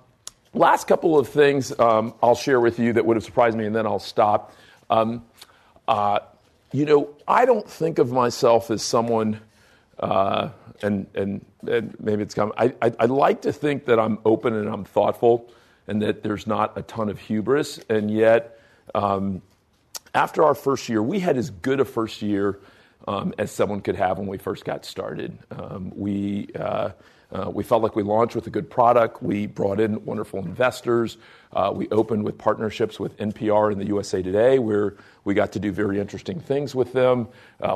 Last couple of things um, I'll share with you that would have surprised me, and then I'll stop. Um, uh, you know, I don't think of myself as someone, uh, and, and, and maybe it's come. I, I, I, like to think that I'm open and I'm thoughtful, and that there's not a ton of hubris. And yet, um, after our first year, we had as good a first year as someone could have when we first got started. Um, we uh, uh, we felt like we launched with a good product. We brought in wonderful investors. Uh, we opened with partnerships with NPR and the USA Today, where we got to do very interesting things with them.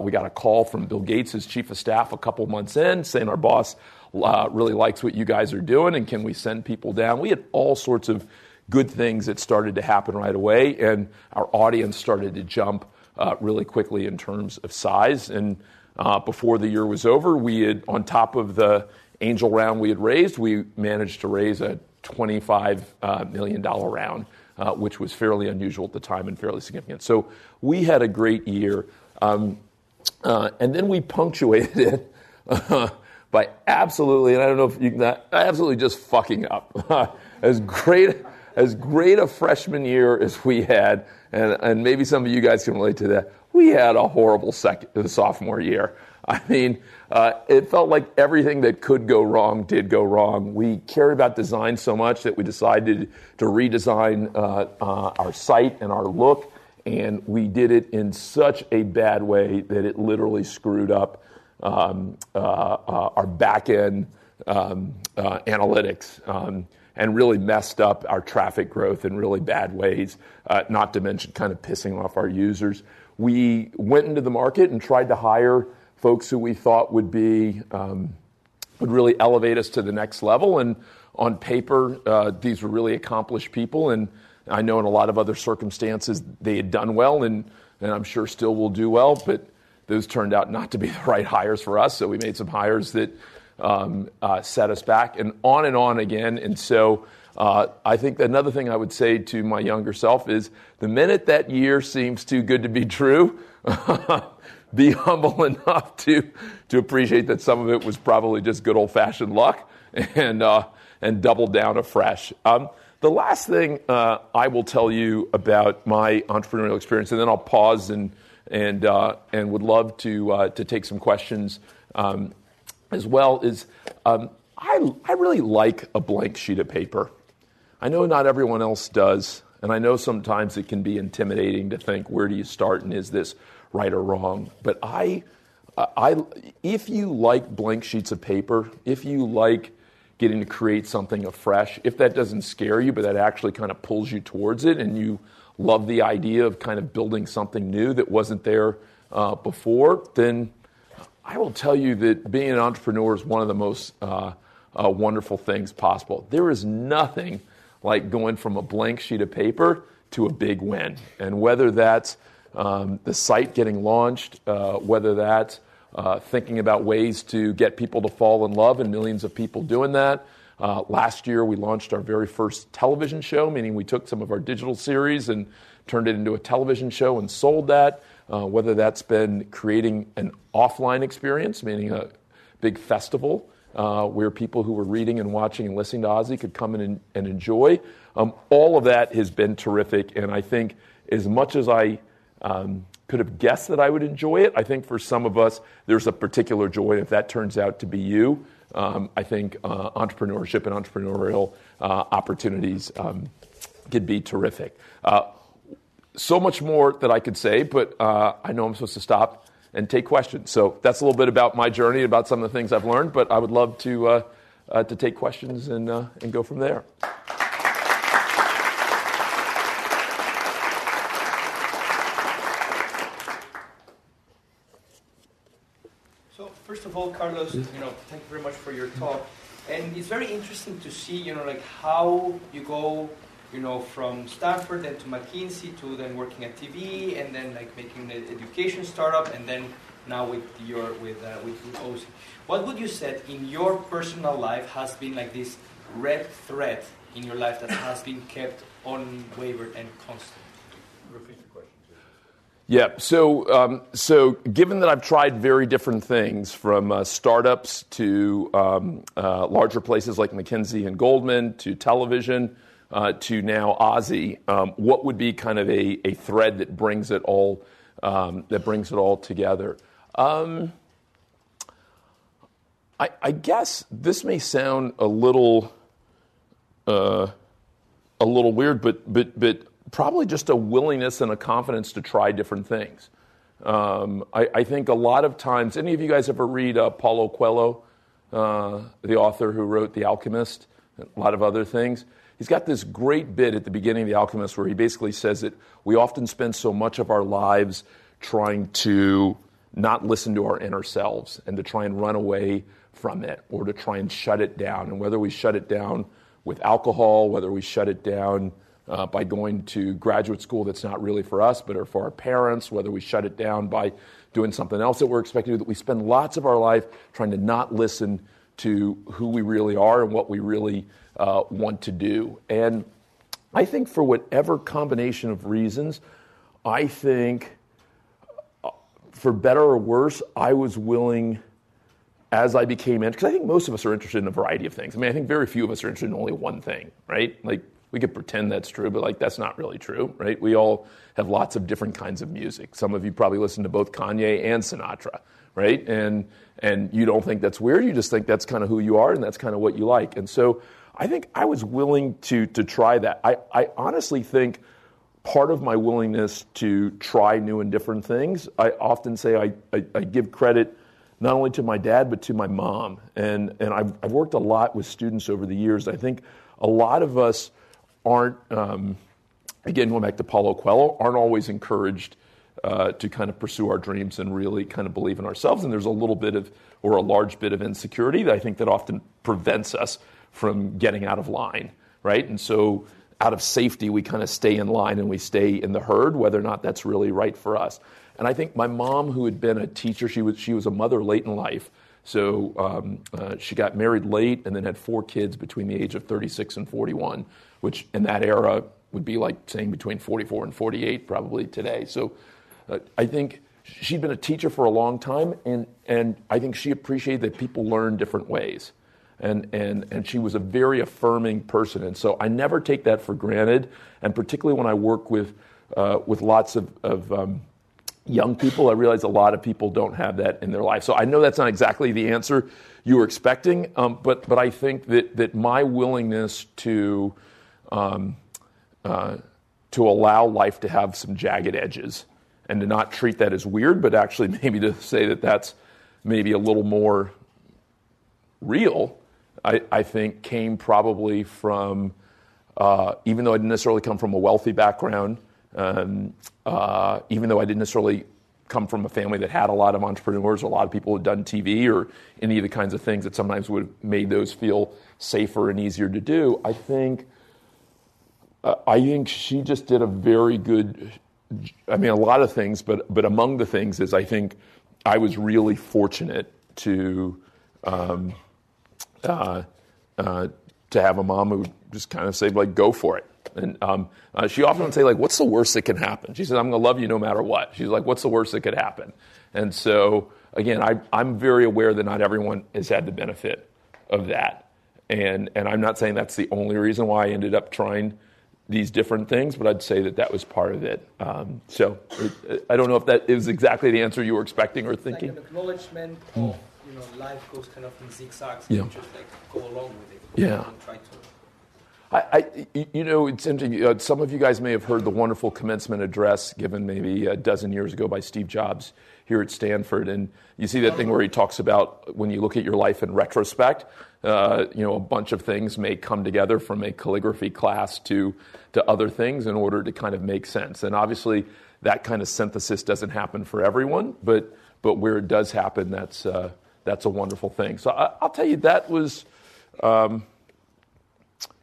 We got a call from Bill Gates' his chief of staff a couple months in saying our boss really likes what you guys are doing and can we send people down. We had all sorts of good things that started to happen right away, and our audience started to jump really quickly in terms of size. And uh, before the year was over, we had, on top of the angel round we had raised, we managed to raise a $25 uh, million round, uh, which was fairly unusual at the time and fairly significant. So we had a great year. Um, uh, and then we punctuated it uh, (laughs) by absolutely, and I don't know if you can, absolutely just fucking up. (laughs) as great as great a freshman year as we had, and, and maybe some of you guys can relate to that, we had a horrible second, sophomore year. I mean, uh, it felt like everything that could go wrong did go wrong. We cared about design so much that we decided to redesign uh, uh, our site and our look, and we did it in such a bad way that it literally screwed up um, uh, uh, our back end um, uh, analytics. Um, and really messed up our traffic growth in really bad ways, not to mention kind of pissing off our users. We went into the market and tried to hire folks who we thought would be um, would really elevate us to the next level. And on paper, uh, these were really accomplished people, and I know in a lot of other circumstances they had done well, and and I'm sure still will do well. But those turned out not to be (laughs) the right hires for us, so we made some hires that um, uh, set us back, and on and on again. And so. Uh, I think another thing I would say to my younger self is the minute that year seems too good to be true, (laughs) be humble (laughs) enough to, to appreciate that some of it was probably just good old fashioned luck (laughs) and, uh, and double down afresh. Um, the last thing uh, I will tell you about my entrepreneurial experience, and then I'll pause and, and, uh, and would love to, uh, to take some questions um, as well, is um, I, I really like a blank sheet of paper. I know not everyone else does, and I know sometimes it can be intimidating to think where do you start and is this right or wrong. But I, I, if you like blank sheets of paper, if you like getting to create something afresh, if that doesn't scare you, but that actually kind of pulls you towards it, and you love the idea of kind of building something new that wasn't there uh, before, then I will tell you that being an entrepreneur is one of the most uh, uh, wonderful things possible. There is nothing like going from a blank sheet of paper to a big win. And whether that's um, the site getting launched, uh, whether that's uh, thinking about ways to get people to fall in love, and millions of people doing that. Uh, last year, we launched our very first television show, meaning we took some of our digital series and turned it into a television show and sold that. Uh, whether that's been creating an offline experience, meaning a big festival uh, where people who were reading and watching and listening to OZY could come in and, and enjoy. Um, all of that has been terrific, and I think as much as I um, could have guessed that I would enjoy it. I think for some of us, there's a particular joy. If that turns out to be you, um, I think uh, entrepreneurship and entrepreneurial uh, opportunities um, could be terrific. So much more that I could say, but uh, I know I'm supposed to stop and take questions. So that's a little bit about my journey, about some of the things I've learned. But I would love to uh, uh, to take questions and uh, and go from there. So first of all, Carlos, you know, thank you very much for your talk. And it's very interesting to see, you know, like how you go you know, from Stanford then to McKinsey to then working at TV and then like making an education startup and then now with your with uh, with, with OZY. What would you say in your personal life has been like this red thread in your life that has been kept unwavered and constant? Repeat the question. Yeah. So, um, so given that I've tried very different things, from uh, startups to um, uh, larger places like McKinsey and Goldman to television, uh, to now OZY, um, what would be kind of a, a thread that brings it all um, that brings it all together? Um, I, I, guess this may sound a little uh, a little weird, but but but probably just a willingness and a confidence to try different things. Um, I, I, think a lot of times, any of you guys ever read uh, Paulo Coelho, uh, the author who wrote The Alchemist, a lot of other things? He's got this great bit at the beginning of The Alchemist where he basically says that we often spend so much of our lives trying to not listen to our inner selves and to try and run away from it or to try and shut it down. And whether we shut it down with alcohol, whether we shut it down uh, by going to graduate school that's not really for us but are for our parents, whether we shut it down by doing something else that we're expected to do, that we spend lots of our life trying to not listen to who we really are and what we really uh, want to do. And I think for whatever combination of reasons, I think uh, for better or worse, I was willing as I became interested, because I think most of us are interested in a variety of things. I mean, I think very few of us are interested in only one thing, right? Like, we could pretend that's true, but like, that's not really true, right? We all have lots of different kinds of music. Some of you probably listen to both Kanye and Sinatra, right? And, and you don't think that's weird, you just think that's kind of who you are and that's kind of what you like. And so I think I was willing to, to try that. I, I honestly think part of my willingness to try new and different things, I often say I, I, I give credit not only to my dad, but to my mom. And, and I've, I've worked a lot with students over the years. I think a lot of us aren't, um, again, going back to Paulo Coelho, aren't always encouraged uh, to kind of pursue our dreams and really kind of believe in ourselves. And there's a little bit of, or a large bit of insecurity that I think that often prevents us from getting out of line, right? And so out of safety, we kind of stay in line and we stay in the herd, whether or not that's really right for us. And I think my mom, who had been a teacher, she was, she was a mother late in life. So um, uh, she got married late and then had four kids between the age of 36 and 41, which in that era would be like saying between 44 and 48 probably today. So uh, I think she'd been a teacher for a long time, and, and I think she appreciated that people learn different ways and, and, and she was a very affirming person. And so I never take that for granted, and particularly when I work with, uh, with lots of, of um, young people, I realize a lot of people don't have that in their life. So I know that's not exactly the answer you were expecting, um, but, but I think that, that my willingness to, um, uh, to allow life to have some jagged edges and to not treat that as weird, but actually (laughs) maybe to say that that's maybe a little more real I, I think came probably from, uh, even though I didn't necessarily come from a wealthy background, um, uh, even though I didn't necessarily come from a family that had a lot of entrepreneurs, a lot of people had done TV or any of the kinds of things that sometimes would have made those feel safer and easier to do. I think, uh, I think she just did a very good. I mean, a lot of things, but but among the things is I think I was really fortunate to. Um, uh, uh, to have a mom who just kind of say like, "Go for it." And um, uh, she often would say like, "What's the worst that can happen?" She says, "I'm going to love you no matter what." She's like, "What's the worst that could happen?" And so again, I, I'm very aware that not everyone has had the benefit of that, and and I'm not saying that's the only reason why I ended up trying these different things, but I'd say that that was part of it. Um, so it, I don't know if that is exactly the answer you were expecting or thinking. Like acknowledgement of know, life goes kind of in zigzags. Yeah. You just like go along with it. Yeah. Try to. I, I, you know, it's interesting. Uh, some of you guys may have heard the wonderful commencement address given maybe a dozen years ago by Steve Jobs here at Stanford, and you see that thing where he talks about when you look at your life in retrospect. Uh, you know, a bunch of things may come together from a calligraphy class to to other things in order to kind of make sense. And obviously, that kind of synthesis doesn't happen for everyone, but but where it does happen, that's uh, that's a wonderful thing. So I, will tell you that was. Um,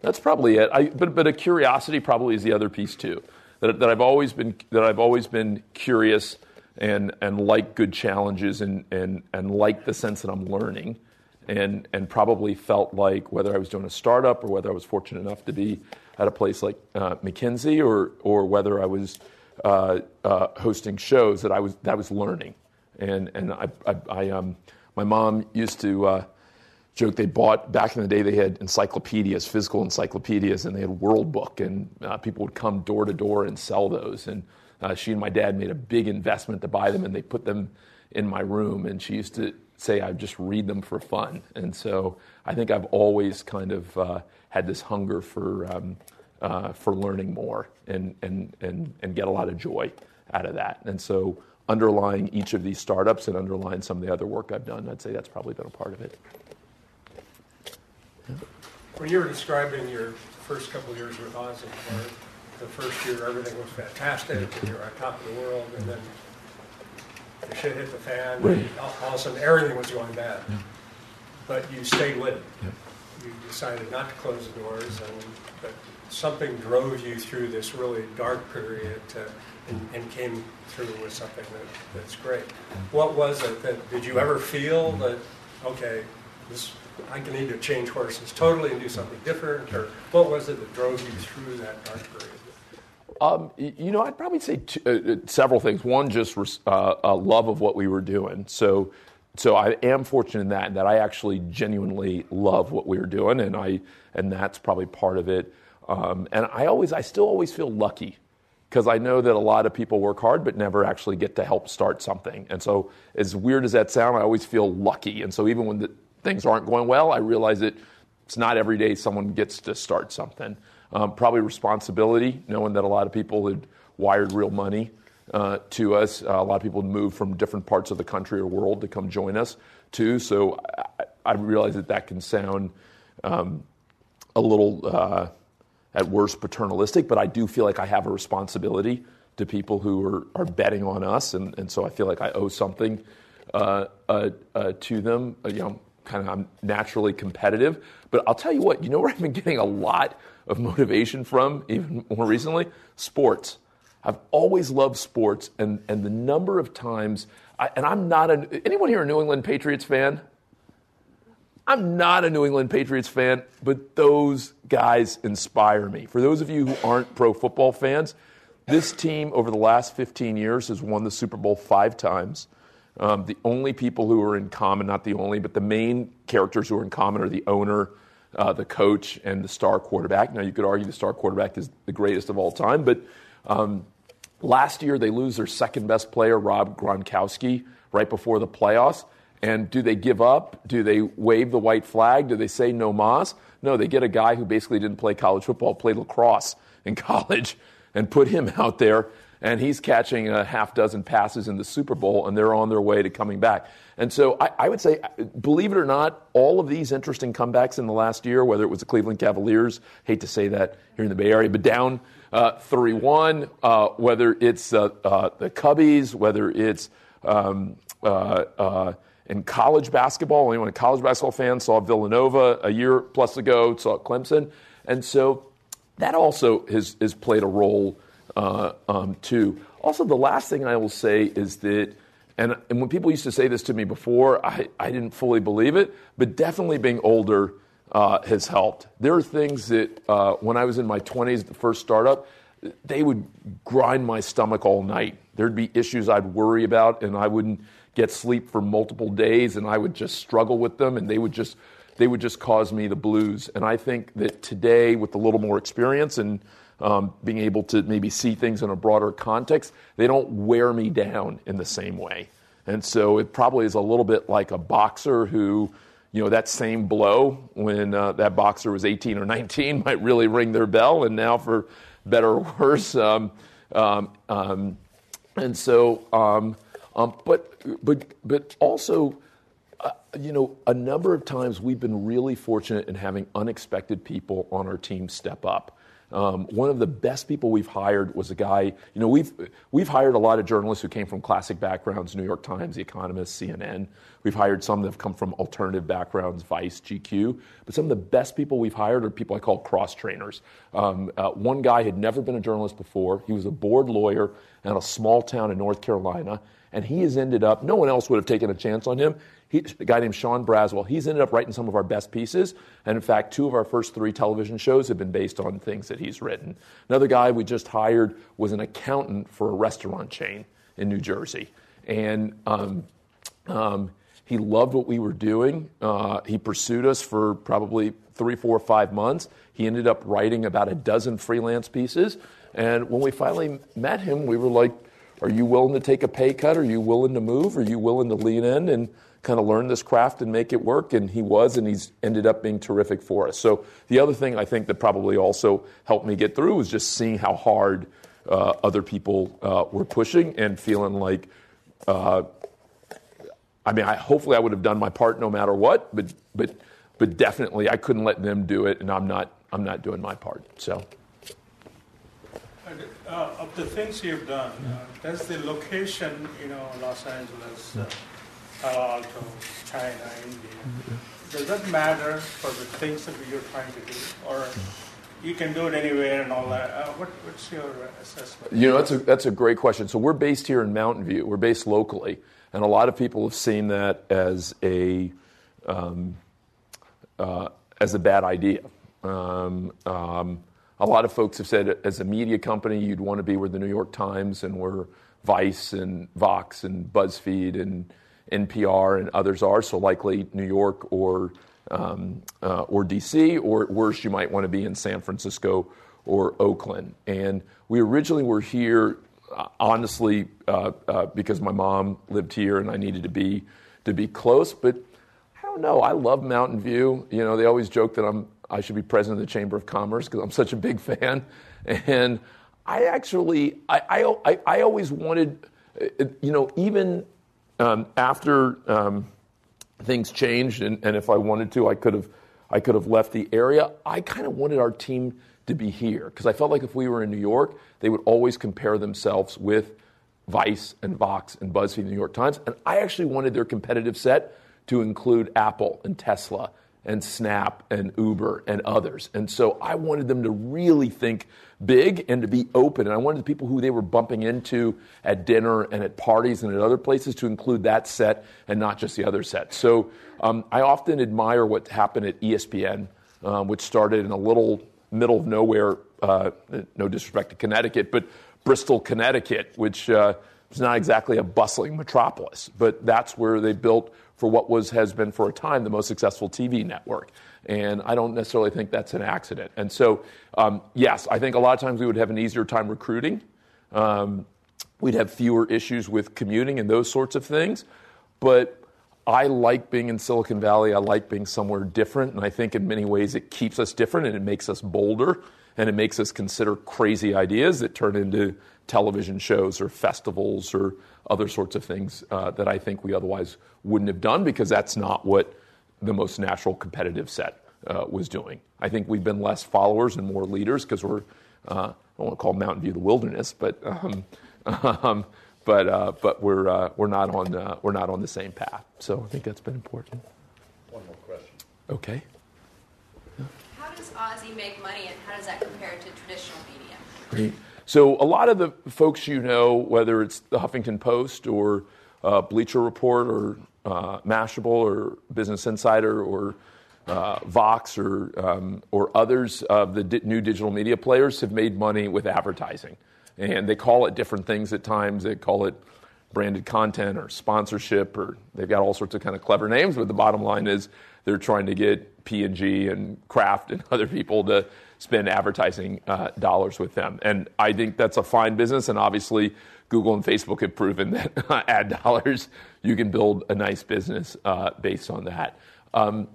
that's probably it. I, but, but a curiosity probably is the other piece too. That, that I've always been that I've always been curious and and like good challenges and and and like the sense that I'm learning, and and probably felt like whether I was doing a startup or whether I was fortunate enough to be at a place like uh, McKinsey or or whether I was uh, uh, hosting shows that I was that I was learning, and and I I, I um my mom used to uh, joke they bought back in the day they had encyclopedias physical encyclopedias and they had world book and uh, people would come door to door and sell those. And uh, she and my dad made a big investment to buy them and they put them in my room and she used to say i just read them for fun. And so i think i've always kind of uh, had this hunger for um, uh, for learning more and, and, and, and get a lot of joy out of that. And so underlying each of these startups and underlying some of the other work i've done i'd say that's probably been a part of it when you were describing your first couple of years with OZY, where the first year everything was fantastic, and you were on top of the world, and then the shit hit the fan, right. and all, all, of a sudden everything was going bad. Yeah. But you stayed with it. Yeah. You decided not to close the doors, and but something drove you through this really dark period to, and, and, came through with something that, that's great. What was it that did you ever feel that okay, this I need to change horses totally and do something different? Or what was it that drove you through that dark period? Um, you know, I'd probably say two, uh, uh, several things. One, just uh, a love of what we were doing. So, so I am fortunate in that, that I actually genuinely love what we were doing, and I, and that's probably part of it. Um, and I always, I still always feel lucky because I know that a lot of people work hard but never actually get to help start something. And so, as weird as that sounds, I always feel lucky. And so, even when things aren't going well, I realize that it's not every day someone gets to start something. Um, probably responsibility, knowing that a lot of people had wired real money uh, to us. Uh, a lot of people had moved from different parts of the country or world to come join us, too. So I, I realize that that can sound um, a little, uh, at worst, paternalistic, but I do feel like I have a responsibility to people who are, are betting on us, and, and so I feel like I owe something uh, uh, uh, to them. you know, kind of I'm naturally competitive. But I'll tell you what, you know where I've been getting a lot of motivation from, even more recently? Sports. I've always loved sports, and, and the number of times, I, and I'm not an anyone here a New England Patriots fan? I'm not a New England Patriots fan, but those guys inspire me. For those of you who aren't pro football fans, this team over the last 15 years has won the Super Bowl five times. Um, the only people who are in common, not the only, but the main characters who are in common are the owner, uh, the coach, and the star quarterback. Now, you could argue the star quarterback is the greatest of all time, but um, last year they lose their second best player, Rob Gronkowski, right before the playoffs. And do they give up? Do they wave the white flag? Do they say no mas? No, they get a guy who basically didn't play college football, played lacrosse in (laughs) college, and put him out there and he's catching a half dozen passes in the Super Bowl, and they're on their way to coming back. And so I, I, would say, believe it or not, all of these interesting comebacks in the last year, whether it was the Cleveland Cavaliers, hate to say that here in the Bay Area, but down uh, 3 uh, 1, uh, whether it's uh, uh, the Cubbies, whether it's um, uh, in college basketball, anyone a college basketball fan saw Villanova a year plus ago, saw Clemson. And so that also has, has played a role uh, um, too. Also, the last thing I will say is that, and, and when people used to say this to me before, I, I didn't fully believe it, but definitely being older uh, has helped. There are things that uh, when I was in my 20s, the first startup, they would grind my stomach all night. There'd be issues I'd worry about, and I wouldn't get sleep for multiple days, and I would just struggle with them, and they would just they would just cause me the blues. And I think that today, with a little more experience and um, being able to maybe see things in a broader context, they don't wear me down in the same way. And so it probably is a little bit like a boxer who, you know, that same blow when uh, that boxer was 18 or 19 (laughs) might really ring their bell. And now, for better or worse, um, um, um, and so, um, um, but but but also, uh, you know, a number of times we've been really fortunate in having unexpected people on our team step up. Um, one of the best people we've hired was a guy. You know, we've we've hired a lot of journalists who came from classic backgrounds: New York Times, The Economist, CNN. We've hired some that have come from alternative backgrounds: Vice, GQ. But some of the best people we've hired are people I call cross trainers. Um, uh, one guy had never been a journalist before. He was a board lawyer in a small town in North Carolina, and he has ended up. No one else would have taken a chance on him. He, a guy named Sean Braswell, he's ended up writing some of our best pieces. And in fact, two of our first three television shows have been based on things that he's written. Another guy we just hired was an accountant for a restaurant chain in New Jersey. And um, um, he loved what we were doing. Uh, he pursued us for probably three, four, five months. He ended up writing about a dozen freelance pieces. And when we finally met him, we were like, Are you willing to take a pay cut? Are you willing to move? Are you willing to lean in? And kind of learn this craft and make it work. And he was, and he's ended up being terrific for us. So the other thing I think that probably also helped me get through was just seeing how hard uh, other people uh, were pushing and feeling like. Uh, I mean, I, hopefully I would have done my part no matter what, but but but definitely I couldn't let them do it, and I'm not I'm not doing my part. So. Uh, of the things you've done, uh, does the location, you know, Los Angeles, uh, Palo Alto, China, India. Does that matter for the things that you're trying to do, or you can do it anywhere and all that? Uh, what, what's your assessment? You know, that's a that's a great question. So we're based here in Mountain View. We're based locally, and a lot of people have seen that as a um, uh, as a bad idea. Um, um, a lot of folks have said, as a media company, you'd want to be where the New York Times and where Vice and Vox and BuzzFeed and NPR and others are, so likely New York or, um, uh, or DC, or at worst, you might want to be in San Francisco or Oakland. And we originally were here, uh, honestly, uh, uh, because my mom lived here and I needed to be, to be close, but I don't know. I love Mountain View. You know, they always joke that I'm, I should be president of the Chamber of Commerce because I'm such a big fan. And I actually, I, I, I always wanted, uh, you know, even um, after um, things changed, and, and, if I wanted to, I could have I could have left the area. I kind of wanted our team to be here because I felt like if we were in New York, they would always compare themselves with Vice and Vox and BuzzFeed and New York Times, and I actually wanted their competitive set to include Apple and Tesla and Snap and Uber and others. And so I wanted them to really think big and to be open. And I wanted the people who they were bumping into at dinner and at parties and at other places to include that set and not just the other set. So um, I often admire what happened at ESPN, um, which started in a little middle of nowhere, uh, no disrespect to Connecticut, but Bristol, Connecticut, which uh, is not exactly a bustling metropolis, but that's where they built for what was has been for a time the most successful TV network. And I don't necessarily think that's an accident. And so, um, yes, I think a lot of times we would have an easier time recruiting. Um, we'd have fewer issues with commuting and those sorts of things. But I like being in Silicon Valley. I like being somewhere different. And I think in many ways it keeps us different and it makes us bolder and it makes us consider crazy ideas that turn into television shows or festivals or other sorts of things uh, that I think we otherwise wouldn't have done because that's not what the most natural competitive set uh, was doing. I think we've been less followers and more leaders because we're, uh, I don't want to call Mountain View the wilderness, but, um, (laughs) um, but, uh, but we're, uh, we're, not on, uh, we're not on the same path. So I think that's been important. One more question. Okay. How does OZY make money and how does that compare to traditional media? Great. So a lot of the folks you know, whether it's the Huffington Post or uh, Bleacher Report or uh, Mashable or Business Insider or uh, Vox or um, or others of the di- new digital media players have made money with advertising, and they call it different things at times. They call it branded content or sponsorship, or they've got all sorts of kind of clever names. But the bottom line is they're trying to get P and G and Kraft and (laughs) other people to spend advertising uh, dollars with them. And I think that's a fine business. And obviously, Google and Facebook have proven that (laughs) ad dollars, you can build a nice business uh, based on that. Um,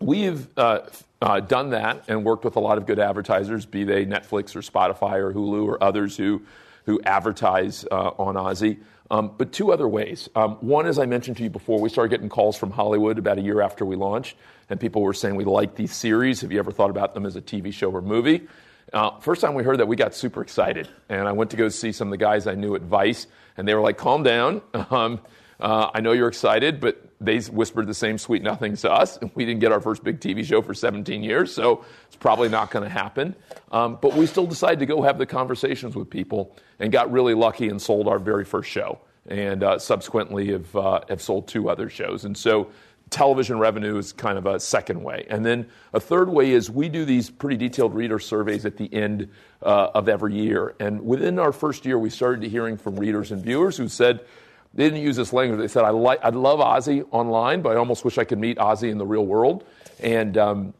we've uh, uh, done that and worked with a lot of good advertisers, be they Netflix or Spotify or Hulu or others who, who advertise uh, on OZY. Um, but two other ways. Um, one, as I mentioned to you before, we started getting calls from Hollywood about a year after we launched, and people were saying, We like these series. Have you ever thought about them as a TV show or movie? Uh, first time we heard that, we got super excited. And I went to go see some of the guys I knew at Vice, and they were like, Calm down. (laughs) Um, uh, I know you're excited, but they whispered the same sweet nothings to us. and (laughs) We didn't get our first big TV show for 17 years, so it's probably not going to happen. Um, but we still decided to go have the conversations with people and got really lucky and sold our very first show. And uh, subsequently have, uh, have sold two other shows. And so television revenue is kind of a second way. And then a third way is we do these pretty detailed reader surveys at the end uh, of every year. And within our first year, we started hearing from readers and viewers who said, they didn't use this language. They said, I, like, I love OZY online, but I almost wish I could meet OZY in the real world. And, um,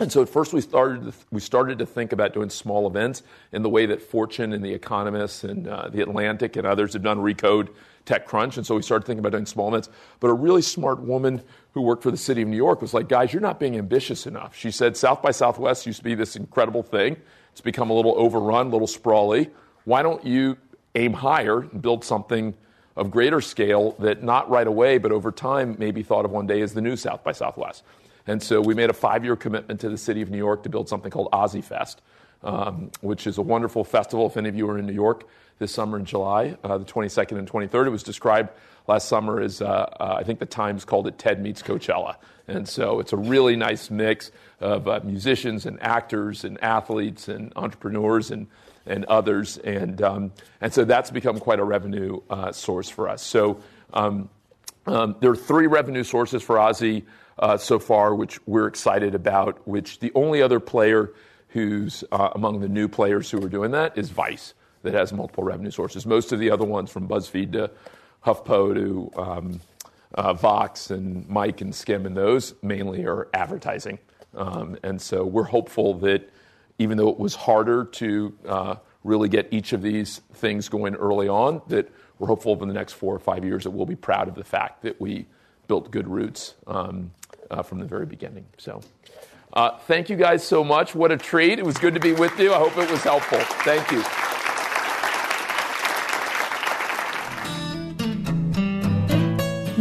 and so at first we started, to, we started to think about doing small events in the way that Fortune and The Economist and uh, The Atlantic and others have done Recode TechCrunch. And so we started thinking about doing small events. But a really smart woman who worked for the city of New York was like, guys, you're not being ambitious enough. She said, South by Southwest used to be this incredible thing. It's become a little overrun, a little sprawly. Why don't you aim higher and build something – of greater scale that not right away, but over time may be thought of one day as the new South by Southwest. And so we made a five year commitment to the city of New York to build something called OZY Fest, um, which is a wonderful festival. If any of you are in New York this summer in July, uh, the 22nd and 23rd, it was described last summer as, uh, uh, I think the Times called it Ted Meets Coachella. And so it's a really nice mix of uh, musicians and actors and athletes and entrepreneurs and and others. And, um, and so that's become quite a revenue uh, source for us. So um, um, there are three revenue sources for OZY uh, so far, which we're excited about, which the only other player who's uh, among the new players who are doing that is Vice, that has multiple revenue sources. Most of the other ones, from BuzzFeed to HuffPo to um, uh, Vox and Mic and Skimm and those mainly are advertising. Um, and so we're hopeful that even though it was harder to uh, really get each of these things going early on, that we're hopeful over the next four or five years that we'll be proud of the fact that we built good roots um, uh, from the very beginning. So, uh, thank you guys so much. What a treat. It was good to be with you. I hope it was helpful. Thank you.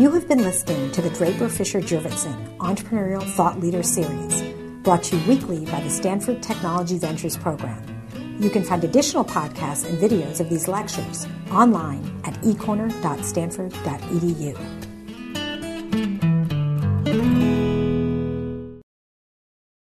You have been listening to the Draper Fisher Jurvetson Entrepreneurial Thought Leader Series brought to you weekly by the Stanford Technology Ventures Program. You can find additional podcasts and videos of these lectures online at ecorner.stanford.edu.